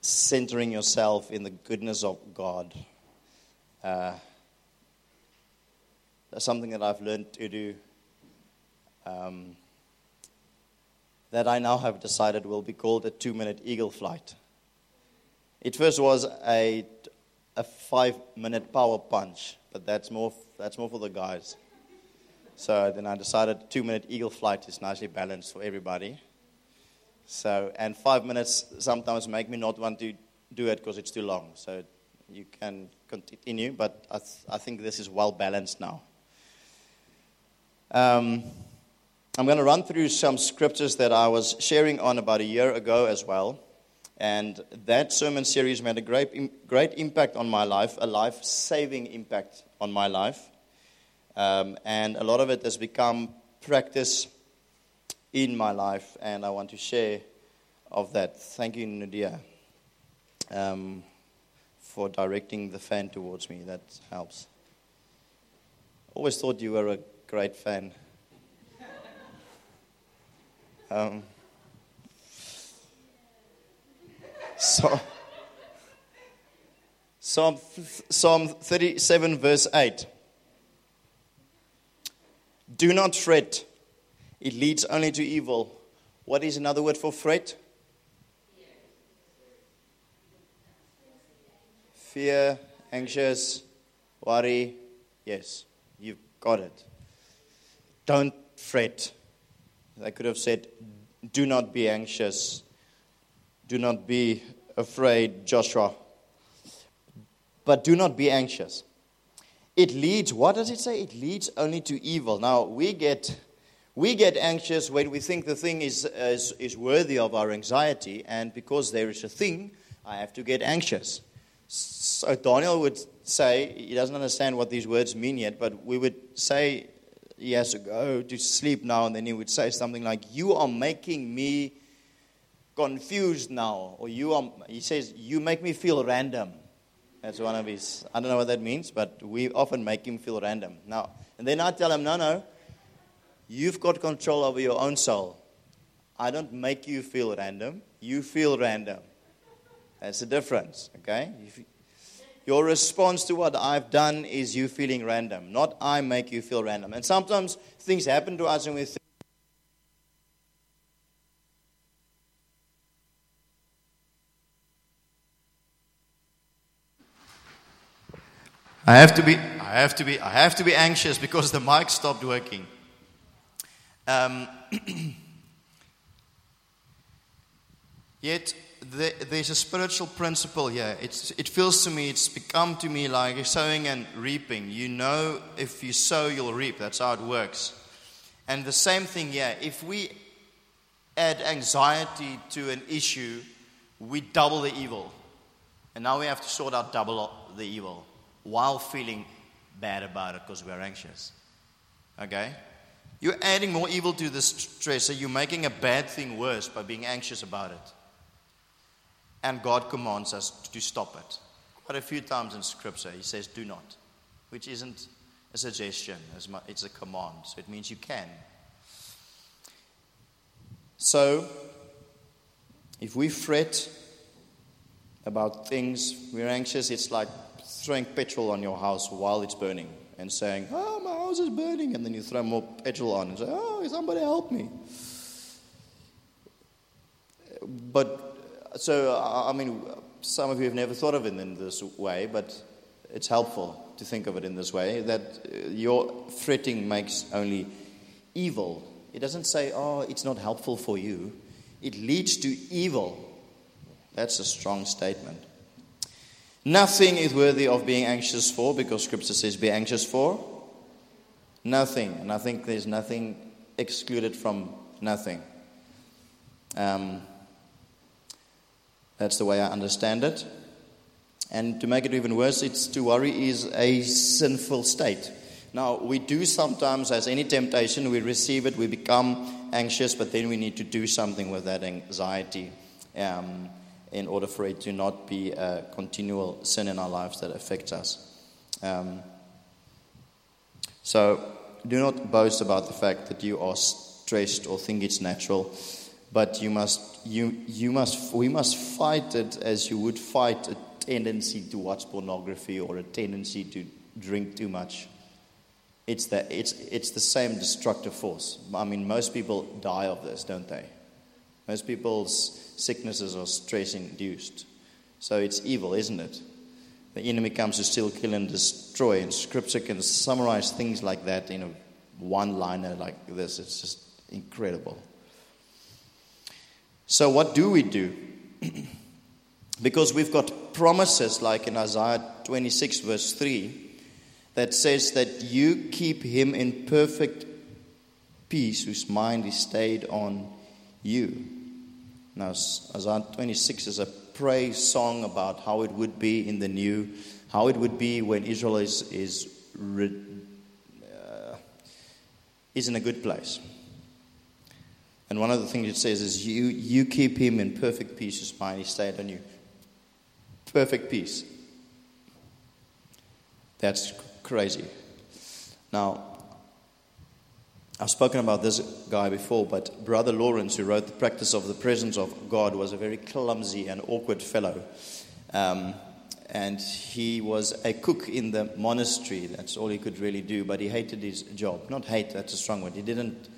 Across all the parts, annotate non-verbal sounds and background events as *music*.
centering yourself in the goodness of God. Uh, that's something that I've learned to do. Um, that I now have decided will be called a two minute eagle flight. It first was a, a five minute power punch, but that's more, that's more for the guys. So then I decided two minute eagle flight is nicely balanced for everybody. So, and five minutes sometimes make me not want to do it because it's too long. So you can continue, but I, th- I think this is well balanced now. Um, I'm going to run through some scriptures that I was sharing on about a year ago as well. And that sermon series made a great, great impact on my life, a life saving impact on my life. Um, and a lot of it has become practice in my life, and I want to share of that. Thank you, Nadia, um, for directing the fan towards me. That helps. Always thought you were a great fan. *laughs* Um, so, Psalm, Psalm 37, verse 8. Do not fret, it leads only to evil. What is another word for fret? Fear, anxious, worry. Yes, you've got it. Don't fret. They could have said, Do not be anxious. Do not be afraid, Joshua. But do not be anxious. It leads, what does it say? It leads only to evil. Now, we get, we get anxious when we think the thing is, is, is worthy of our anxiety, and because there is a thing, I have to get anxious. So Daniel would say, he doesn't understand what these words mean yet, but we would say he has to go to sleep now, and then he would say something like, You are making me confused now. Or you are, he says, You make me feel random. That's one of his, I don't know what that means, but we often make him feel random. Now, and then I tell him, No, no, you've got control over your own soul. I don't make you feel random, you feel random. That's the difference, okay? Your response to what I've done is you feeling random, not I make you feel random. And sometimes things happen to us and we think, I have to be, I have to be, I have to be anxious because the mic stopped working. Um, *clears throat* yet the, there's a spiritual principle here. It's, it feels to me, it's become to me like sowing and reaping. You know, if you sow, you'll reap. That's how it works. And the same thing here. If we add anxiety to an issue, we double the evil. And now we have to sort out double the evil while feeling bad about it because we're anxious. Okay? You're adding more evil to the stress, so you're making a bad thing worse by being anxious about it. And God commands us to stop it. Quite a few times in Scripture, He says, do not, which isn't a suggestion, it's a command. So it means you can. So, if we fret about things, we're anxious, it's like throwing petrol on your house while it's burning and saying, Oh, my house is burning. And then you throw more petrol on and say, Oh, somebody help me. But so, I mean, some of you have never thought of it in this way, but it's helpful to think of it in this way that uh, your fretting makes only evil. It doesn't say, oh, it's not helpful for you. It leads to evil. That's a strong statement. Nothing is worthy of being anxious for because Scripture says, be anxious for nothing. And I think there's nothing excluded from nothing. Um, that's the way I understand it. And to make it even worse, it's to worry is a sinful state. Now, we do sometimes, as any temptation, we receive it, we become anxious, but then we need to do something with that anxiety um, in order for it to not be a continual sin in our lives that affects us. Um, so, do not boast about the fact that you are stressed or think it's natural but you must, you, you must, we must fight it as you would fight a tendency to watch pornography or a tendency to drink too much. It's the, it's, it's the same destructive force. I mean, most people die of this, don't they? Most people's sicknesses are stress induced. So it's evil, isn't it? The enemy comes to steal, kill, and destroy. And scripture can summarize things like that in a one liner like this. It's just incredible. So, what do we do? *clears throat* because we've got promises like in Isaiah 26, verse 3, that says that you keep him in perfect peace whose mind is stayed on you. Now, Isaiah 26 is a praise song about how it would be in the new, how it would be when Israel is, is, uh, is in a good place. And one of the things it says is, you, you keep him in perfect peace, whose mind is stayed on you. Perfect peace. That's crazy. Now, I've spoken about this guy before, but Brother Lawrence, who wrote The Practice of the Presence of God, was a very clumsy and awkward fellow. Um, and he was a cook in the monastery. That's all he could really do, but he hated his job. Not hate, that's a strong word. He didn't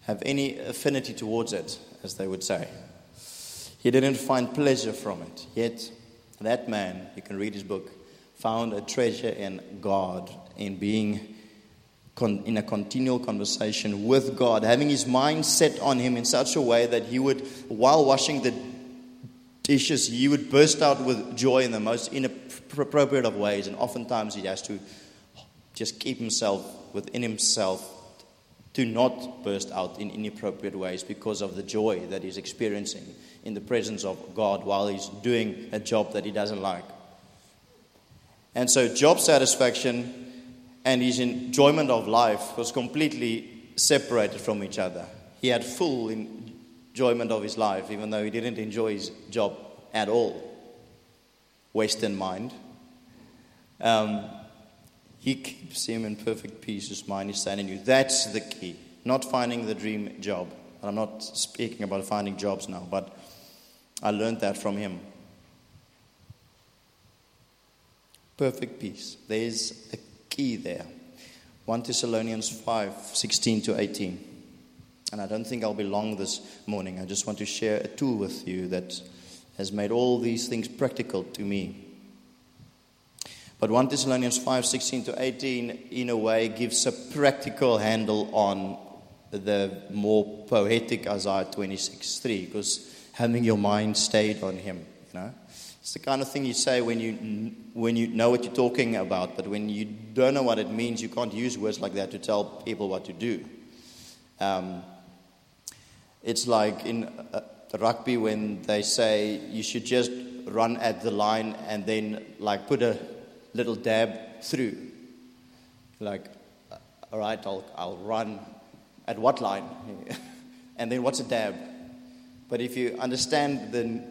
have any affinity towards it, as they would say. He didn't find pleasure from it. Yet, that man, you can read his book, found a treasure in God, in being con- in a continual conversation with God, having his mind set on Him in such a way that he would, while washing the dishes, he would burst out with joy in the most inappropriate of ways. And oftentimes he has to just keep himself within himself to not burst out in inappropriate ways because of the joy that he's experiencing in the presence of God while he's doing a job that he doesn't like. And so, job satisfaction and his enjoyment of life was completely separated from each other. He had full enjoyment of his life, even though he didn't enjoy his job at all. Western mind. Um, he keeps him in perfect peace, his mind is staying in you. That's the key. Not finding the dream job. I'm not speaking about finding jobs now, but I learned that from him. perfect peace. There's a key there. 1 Thessalonians 5 16 to 18. And I don't think I'll be long this morning. I just want to share a tool with you that has made all these things practical to me. But 1 Thessalonians 5 16 to 18, in a way, gives a practical handle on the more poetic Isaiah 26 3, because having your mind stayed on Him, you know. It's the kind of thing you say when you, when you know what you're talking about, but when you don't know what it means, you can't use words like that to tell people what to do. Um, it's like in uh, rugby when they say you should just run at the line and then like put a little dab through. Like, uh, all right, I'll, I'll run at what line? *laughs* and then what's a dab? But if you understand the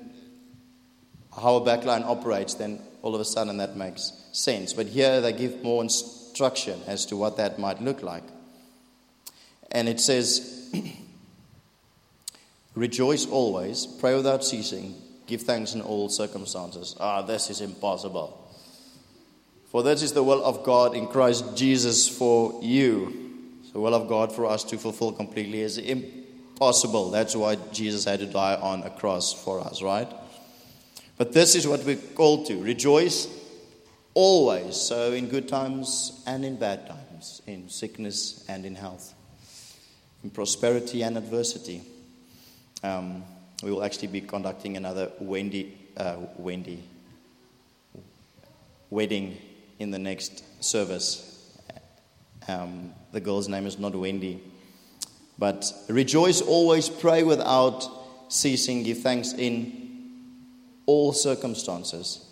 how a backline operates, then all of a sudden that makes sense. But here they give more instruction as to what that might look like. And it says, *clears throat* Rejoice always, pray without ceasing, give thanks in all circumstances. Ah, this is impossible. For this is the will of God in Christ Jesus for you. The will of God for us to fulfill completely is impossible. That's why Jesus had to die on a cross for us, right? But this is what we're called to rejoice always. So, in good times and in bad times, in sickness and in health, in prosperity and adversity. Um, we will actually be conducting another Wendy, uh, Wendy wedding in the next service. Um, the girl's name is not Wendy. But rejoice always, pray without ceasing, give thanks in all circumstances.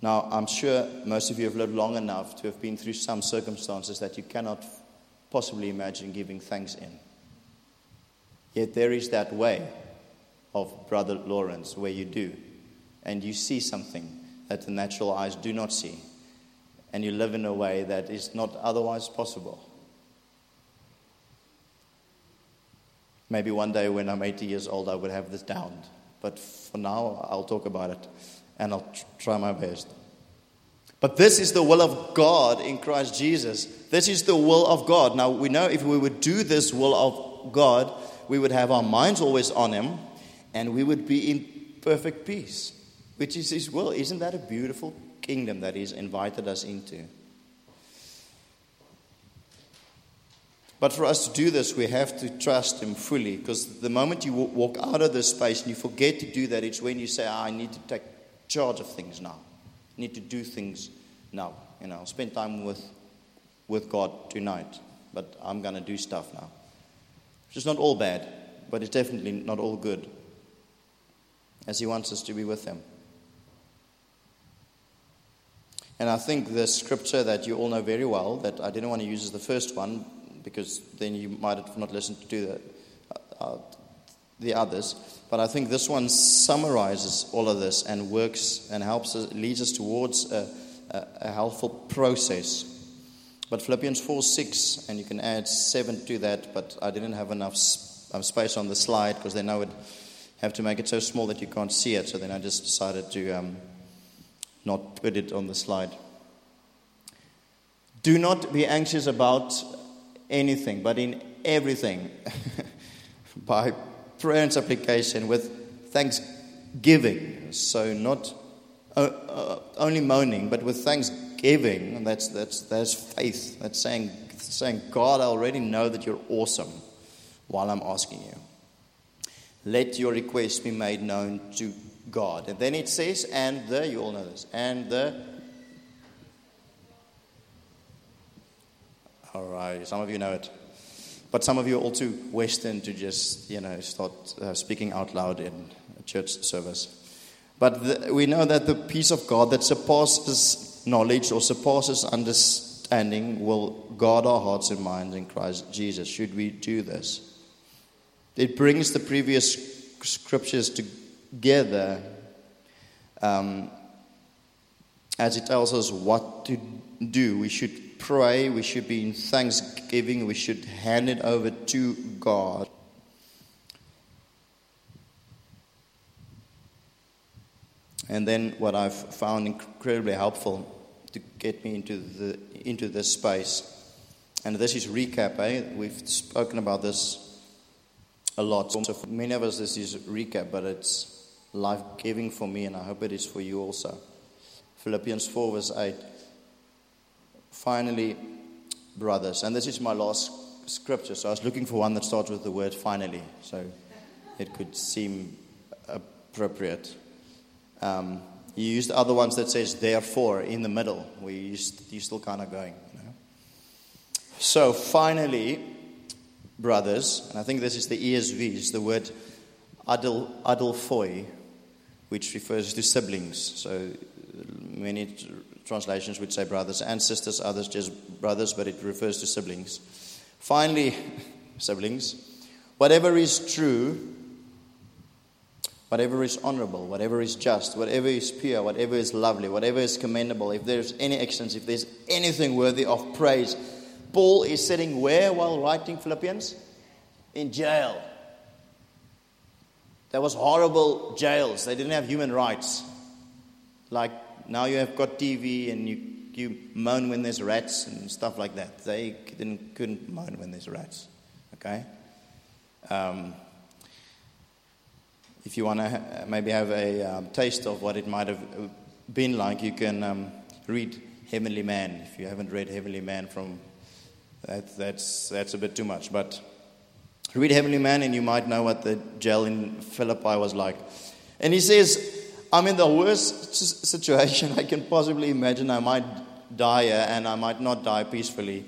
Now, I'm sure most of you have lived long enough to have been through some circumstances that you cannot possibly imagine giving thanks in. Yet there is that way of Brother Lawrence where you do, and you see something that the natural eyes do not see, and you live in a way that is not otherwise possible. Maybe one day when I'm 80 years old, I would have this down. But for now, I'll talk about it and I'll try my best. But this is the will of God in Christ Jesus. This is the will of God. Now, we know if we would do this will of God, we would have our minds always on Him and we would be in perfect peace, which is His will. Isn't that a beautiful kingdom that He's invited us into? But for us to do this, we have to trust Him fully because the moment you walk out of this space and you forget to do that, it's when you say, oh, I need to take charge of things now. I need to do things now. You know, I'll spend time with, with God tonight, but I'm going to do stuff now. It's not all bad, but it's definitely not all good as He wants us to be with Him. And I think the scripture that you all know very well, that I didn't want to use as the first one, because then you might have not listened to the, uh, uh, the others. But I think this one summarizes all of this and works and helps us, leads us towards a, a, a helpful process. But Philippians 4 6, and you can add 7 to that, but I didn't have enough um, space on the slide because then I would have to make it so small that you can't see it. So then I just decided to um, not put it on the slide. Do not be anxious about anything, but in everything, *laughs* by prayer and supplication with thanksgiving. So, not uh, uh, only moaning, but with thanksgiving. That's, that's, that's faith. That's saying, saying, God, I already know that you're awesome while I'm asking you. Let your request be made known to God. And then it says, and the, you all know this, and the All right, some of you know it. But some of you are all too Western to just, you know, start uh, speaking out loud in a church service. But the, we know that the peace of God that surpasses knowledge or surpasses understanding will guard our hearts and minds in Christ Jesus. Should we do this? It brings the previous scriptures together um, as it tells us what to do. We should pray, we should be in thanksgiving, we should hand it over to God. And then what I've found incredibly helpful to get me into the into this space, and this is recap. Eh? We've spoken about this a lot. So for many of us, this is recap, but it's life giving for me, and I hope it is for you also. Philippians four verse eight. Finally, brothers, and this is my last scripture, so I was looking for one that starts with the word finally, so it could seem appropriate. Um, you used other ones that says therefore in the middle, where you you're still kind of going. You know? So finally, brothers, and I think this is the ESV, is the word adel, adelphoi, which refers to siblings. So many translations would say brothers and sisters, others just brothers, but it refers to siblings. Finally, *laughs* siblings, whatever is true, whatever is honorable, whatever is just, whatever is pure, whatever is lovely, whatever is commendable, if there's any excellence, if there's anything worthy of praise, Paul is sitting where while writing Philippians? In jail. There was horrible jails. They didn't have human rights. Like now you have got TV and you, you moan when there's rats and stuff like that. They didn't, couldn't moan when there's rats. Okay? Um, if you want to ha- maybe have a um, taste of what it might have been like, you can um, read Heavenly Man. If you haven't read Heavenly Man from that, that's, that's a bit too much. But read Heavenly Man and you might know what the jail in Philippi was like. And he says, I'm in the worst situation *laughs* I can possibly imagine. I might die uh, and I might not die peacefully.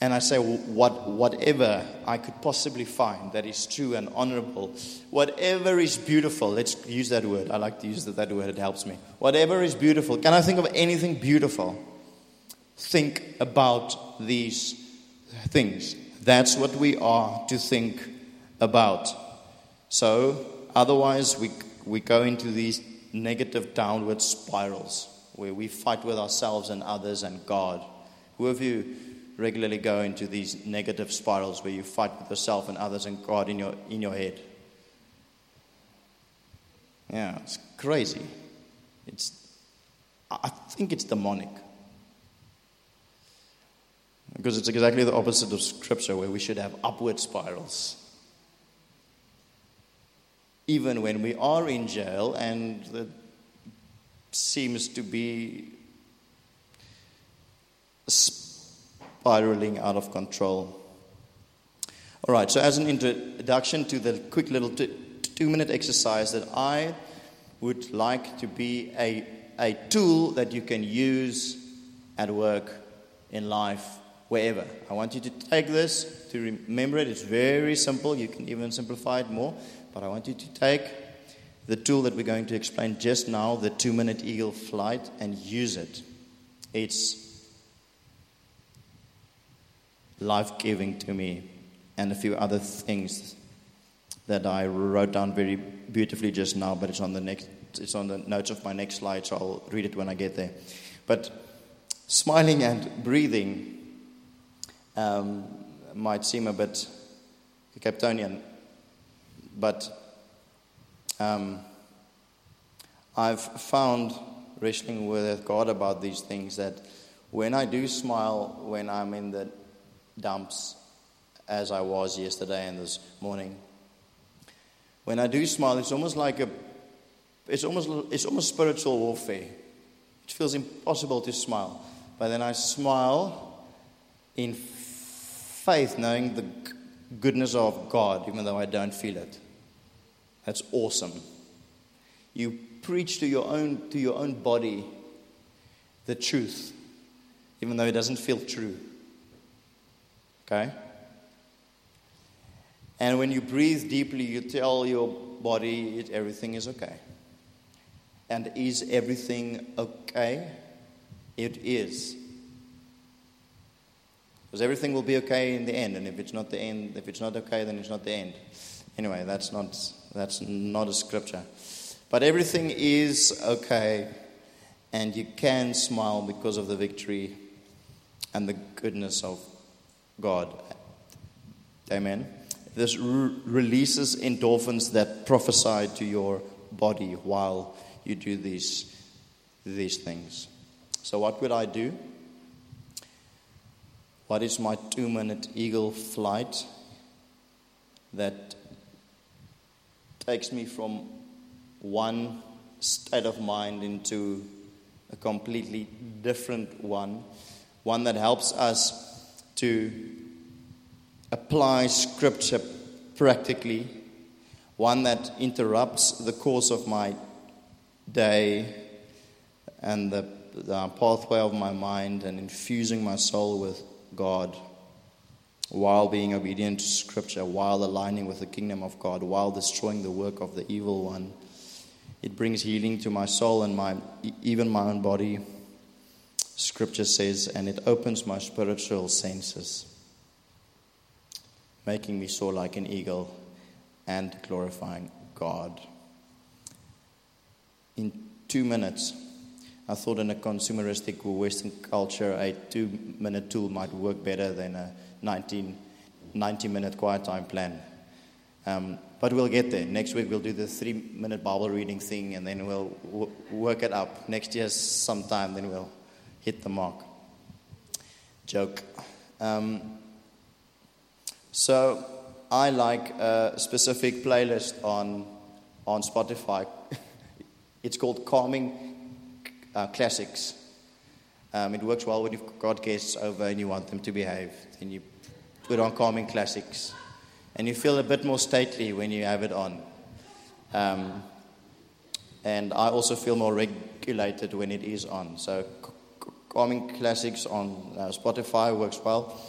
And I say, what, whatever I could possibly find that is true and honorable, whatever is beautiful, let's use that word. I like to use that, that word, it helps me. Whatever is beautiful. Can I think of anything beautiful? Think about these things. That's what we are to think about. So, otherwise, we we go into these negative downward spirals where we fight with ourselves and others and God. Who of you regularly go into these negative spirals where you fight with yourself and others and God in your, in your head. Yeah, it's crazy. It's, I think it's demonic. Because it's exactly the opposite of Scripture, where we should have upward spirals. Even when we are in jail and it seems to be spiraling out of control. All right, so as an introduction to the quick little two minute exercise, that I would like to be a, a tool that you can use at work, in life, wherever. I want you to take this, to remember it. It's very simple. You can even simplify it more. But I want you to take the tool that we're going to explain just now, the two minute eagle flight, and use it. It's life giving to me, and a few other things that I wrote down very beautifully just now, but it's on the next it's on the notes of my next slide, so I'll read it when I get there. But smiling and breathing um, might seem a bit Capetonian, but um, I've found wrestling with God about these things that when I do smile when I'm in the dumps, as I was yesterday and this morning, when I do smile, it's almost like a, it's almost, it's almost spiritual warfare. It feels impossible to smile, but then I smile in faith, knowing the goodness of God, even though I don't feel it. That's awesome. You preach to your own, to your own body the truth, even though it doesn't feel true. Okay? And when you breathe deeply, you tell your body it, everything is okay. And is everything okay? It is. Because everything will be okay in the end, and if it's not the end, if it's not okay, then it's not the end. Anyway, that's not that's not a scripture. But everything is okay, and you can smile because of the victory and the goodness of God. Amen. This re- releases endorphins that prophesy to your body while you do these, these things. So, what would I do? What is my two minute eagle flight that takes me from one state of mind into a completely different one? One that helps us to apply scripture practically, one that interrupts the course of my day and the, the pathway of my mind and infusing my soul with God while being obedient to Scripture, while aligning with the kingdom of God, while destroying the work of the evil one. It brings healing to my soul and my even my own body. Scripture says, and it opens my spiritual senses, making me soar like an eagle and glorifying God. In two minutes, I thought in a consumeristic Western culture, a two minute tool might work better than a 19, 90 minute quiet time plan. Um, but we'll get there. Next week, we'll do the three minute Bible reading thing, and then we'll w- work it up. Next year, sometime, then we'll hit the mark. Joke. Um, so, I like a specific playlist on, on Spotify. *laughs* it's called Calming uh, classics. Um, it works well when you've got guests over and you want them to behave. Then you put on calming classics. And you feel a bit more stately when you have it on. Um, and I also feel more regulated when it is on. So, calming classics on uh, Spotify works well,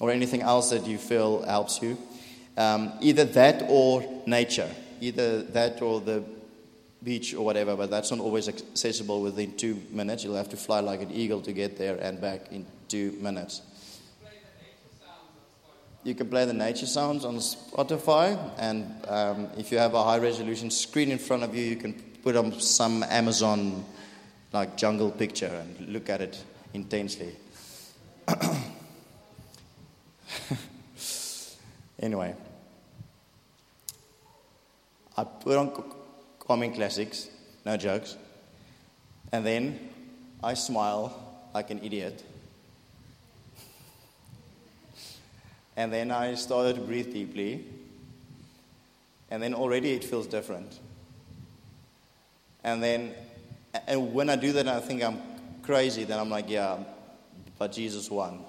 or anything else that you feel helps you. Um, either that or nature, either that or the beach or whatever, but that's not always accessible within two minutes. You'll have to fly like an eagle to get there and back in two minutes. You can play the nature sounds on Spotify, and um, if you have a high resolution screen in front of you, you can put on some Amazon like jungle picture and look at it intensely. *coughs* Anyway, I put on calming classics, no jokes, and then I smile like an idiot. And then I started to breathe deeply. And then already it feels different. And then, and when I do that, I think I'm crazy. Then I'm like, yeah, but Jesus won.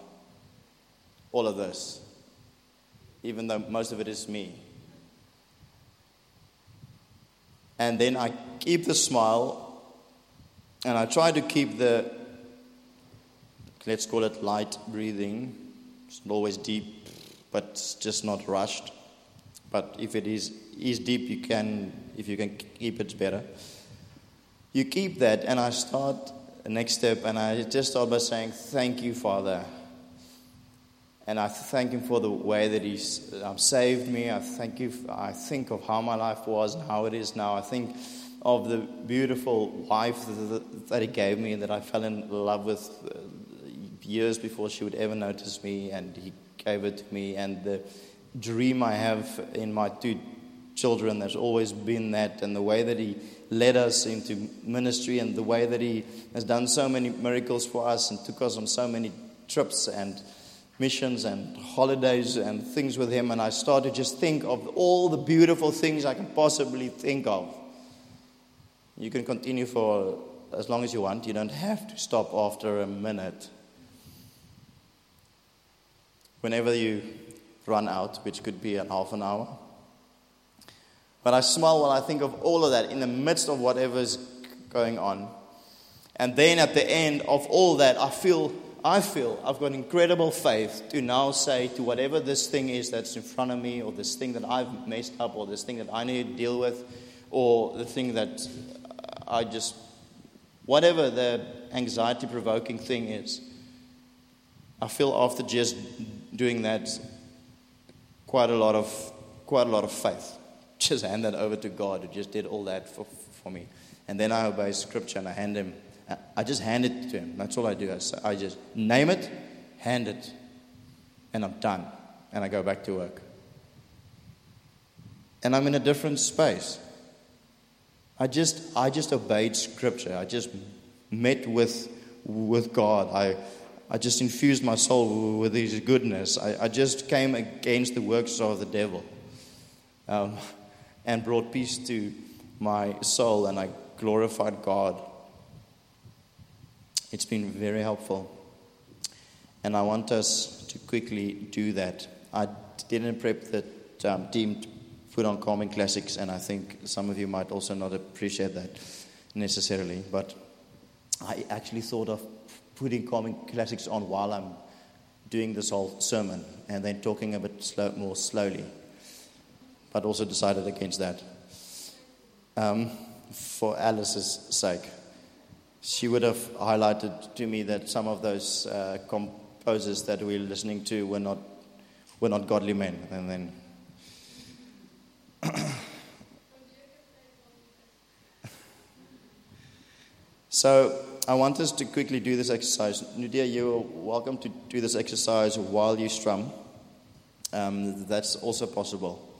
All of this. Even though most of it is me. And then I keep the smile and I try to keep the, let's call it light breathing. It's not always deep, but it's just not rushed. But if it is, is deep, you can, if you can keep it better. You keep that, and I start the next step, and I just start by saying, Thank you, Father. And I thank Him for the way that He's um, saved me. I thank you. I think of how my life was and how it is now. I think of the beautiful wife that He gave me, that I fell in love with uh, years before she would ever notice me, and He gave it to me. And the dream I have in my two children, there's always been that, and the way that He led us into ministry, and the way that He has done so many miracles for us and took us on so many trips and missions and holidays and things with him, and I started to just think of all the beautiful things I can possibly think of. You can continue for as long as you want, you don't have to stop after a minute. Whenever you run out, which could be an half an hour. But I smile while I think of all of that in the midst of whatever's going on. And then at the end of all that, I feel I feel I've got incredible faith to now say to whatever this thing is that's in front of me, or this thing that I've messed up, or this thing that I need to deal with, or the thing that I just, whatever the anxiety provoking thing is, I feel after just doing that quite a lot of quite a lot of faith. *laughs* Just hand that over to God who just did all that for, for me. And then I obey scripture and I hand him I just hand it to him. That's all I do. I, just name it, hand it, and I'm done. And I go back to work. And I'm in a different space. I just, I just obeyed Scripture. I just met with, with God. I, I just infused my soul with His goodness. I, I just came against the works of the devil um, and brought peace to my soul, and I glorified God. It's been very helpful. And I want us to quickly do that. I didn't prep that um, team to put on Calming Classics, and I think some of you might also not appreciate that necessarily. But I actually thought of putting Calming Classics on while I'm doing this whole sermon and then talking a bit slow, more slowly. But also decided against that um, for Alice's sake she would have highlighted to me that some of those uh, composers that we're listening to were not, were not godly men. And then. *coughs* so I want us to quickly do this exercise. Nudia, you're welcome to do this exercise while you strum. Um, that's also possible.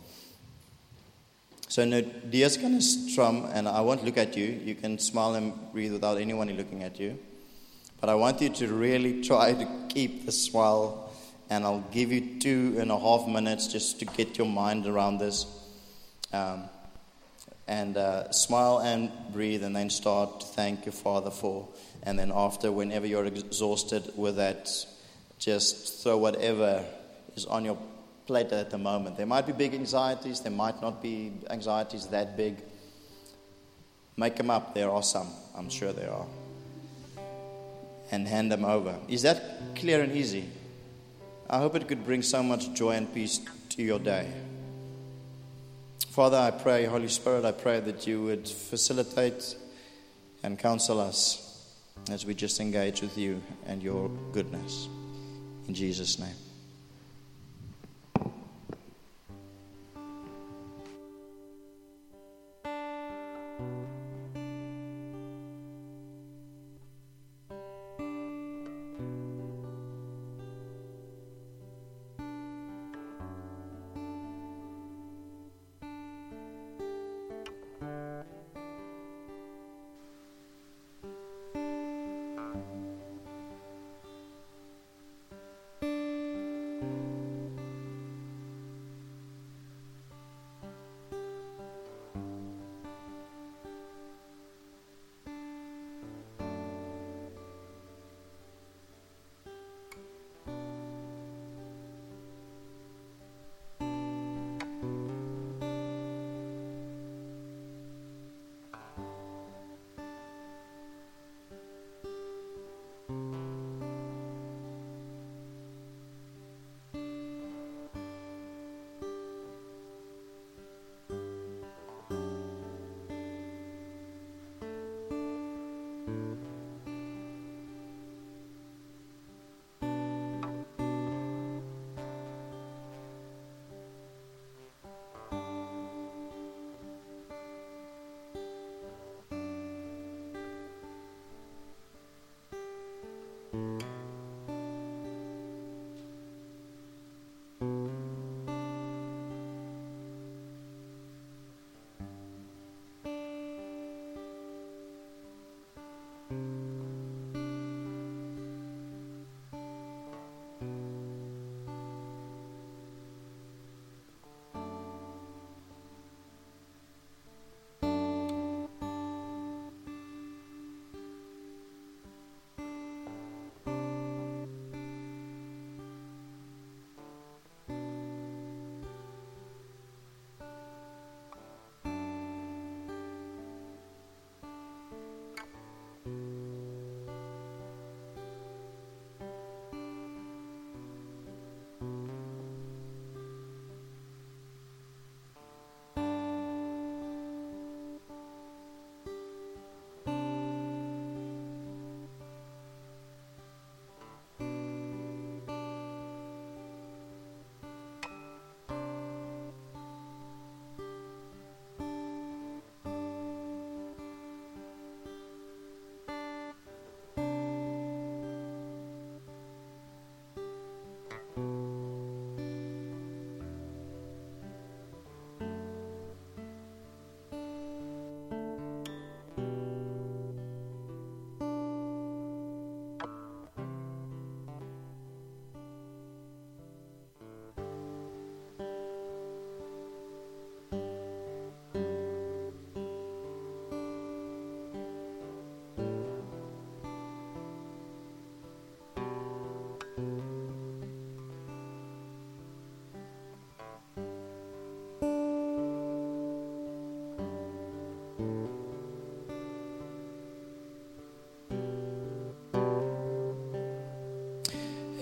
So no, Dia's going to strum, and I won't look at you. You can smile and breathe without anyone looking at you. But I want you to really try to keep the smile, and I'll give you two and a half minutes just to get your mind around this. Um, and uh, smile and breathe, and then start to thank your Father for. And then after, whenever you're exhausted with that, just throw whatever is on your plate at the moment. There might be big anxieties, there might not be anxieties that big. Make them up. There are some. I'm sure there are. And hand them over. Is that clear and easy? I hope it could bring so much joy and peace to your day. Father, I pray, Holy Spirit, I pray that you would facilitate and counsel us as we just engage with you and your goodness. In Jesus' name.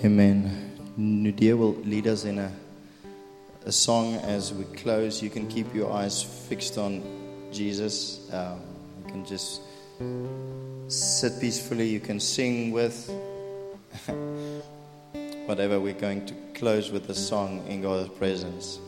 Amen. Nudia will lead us in a, a song as we close. You can keep your eyes fixed on Jesus. Um, you can just sit peacefully. You can sing with *laughs* whatever. We're going to close with a song in God's presence.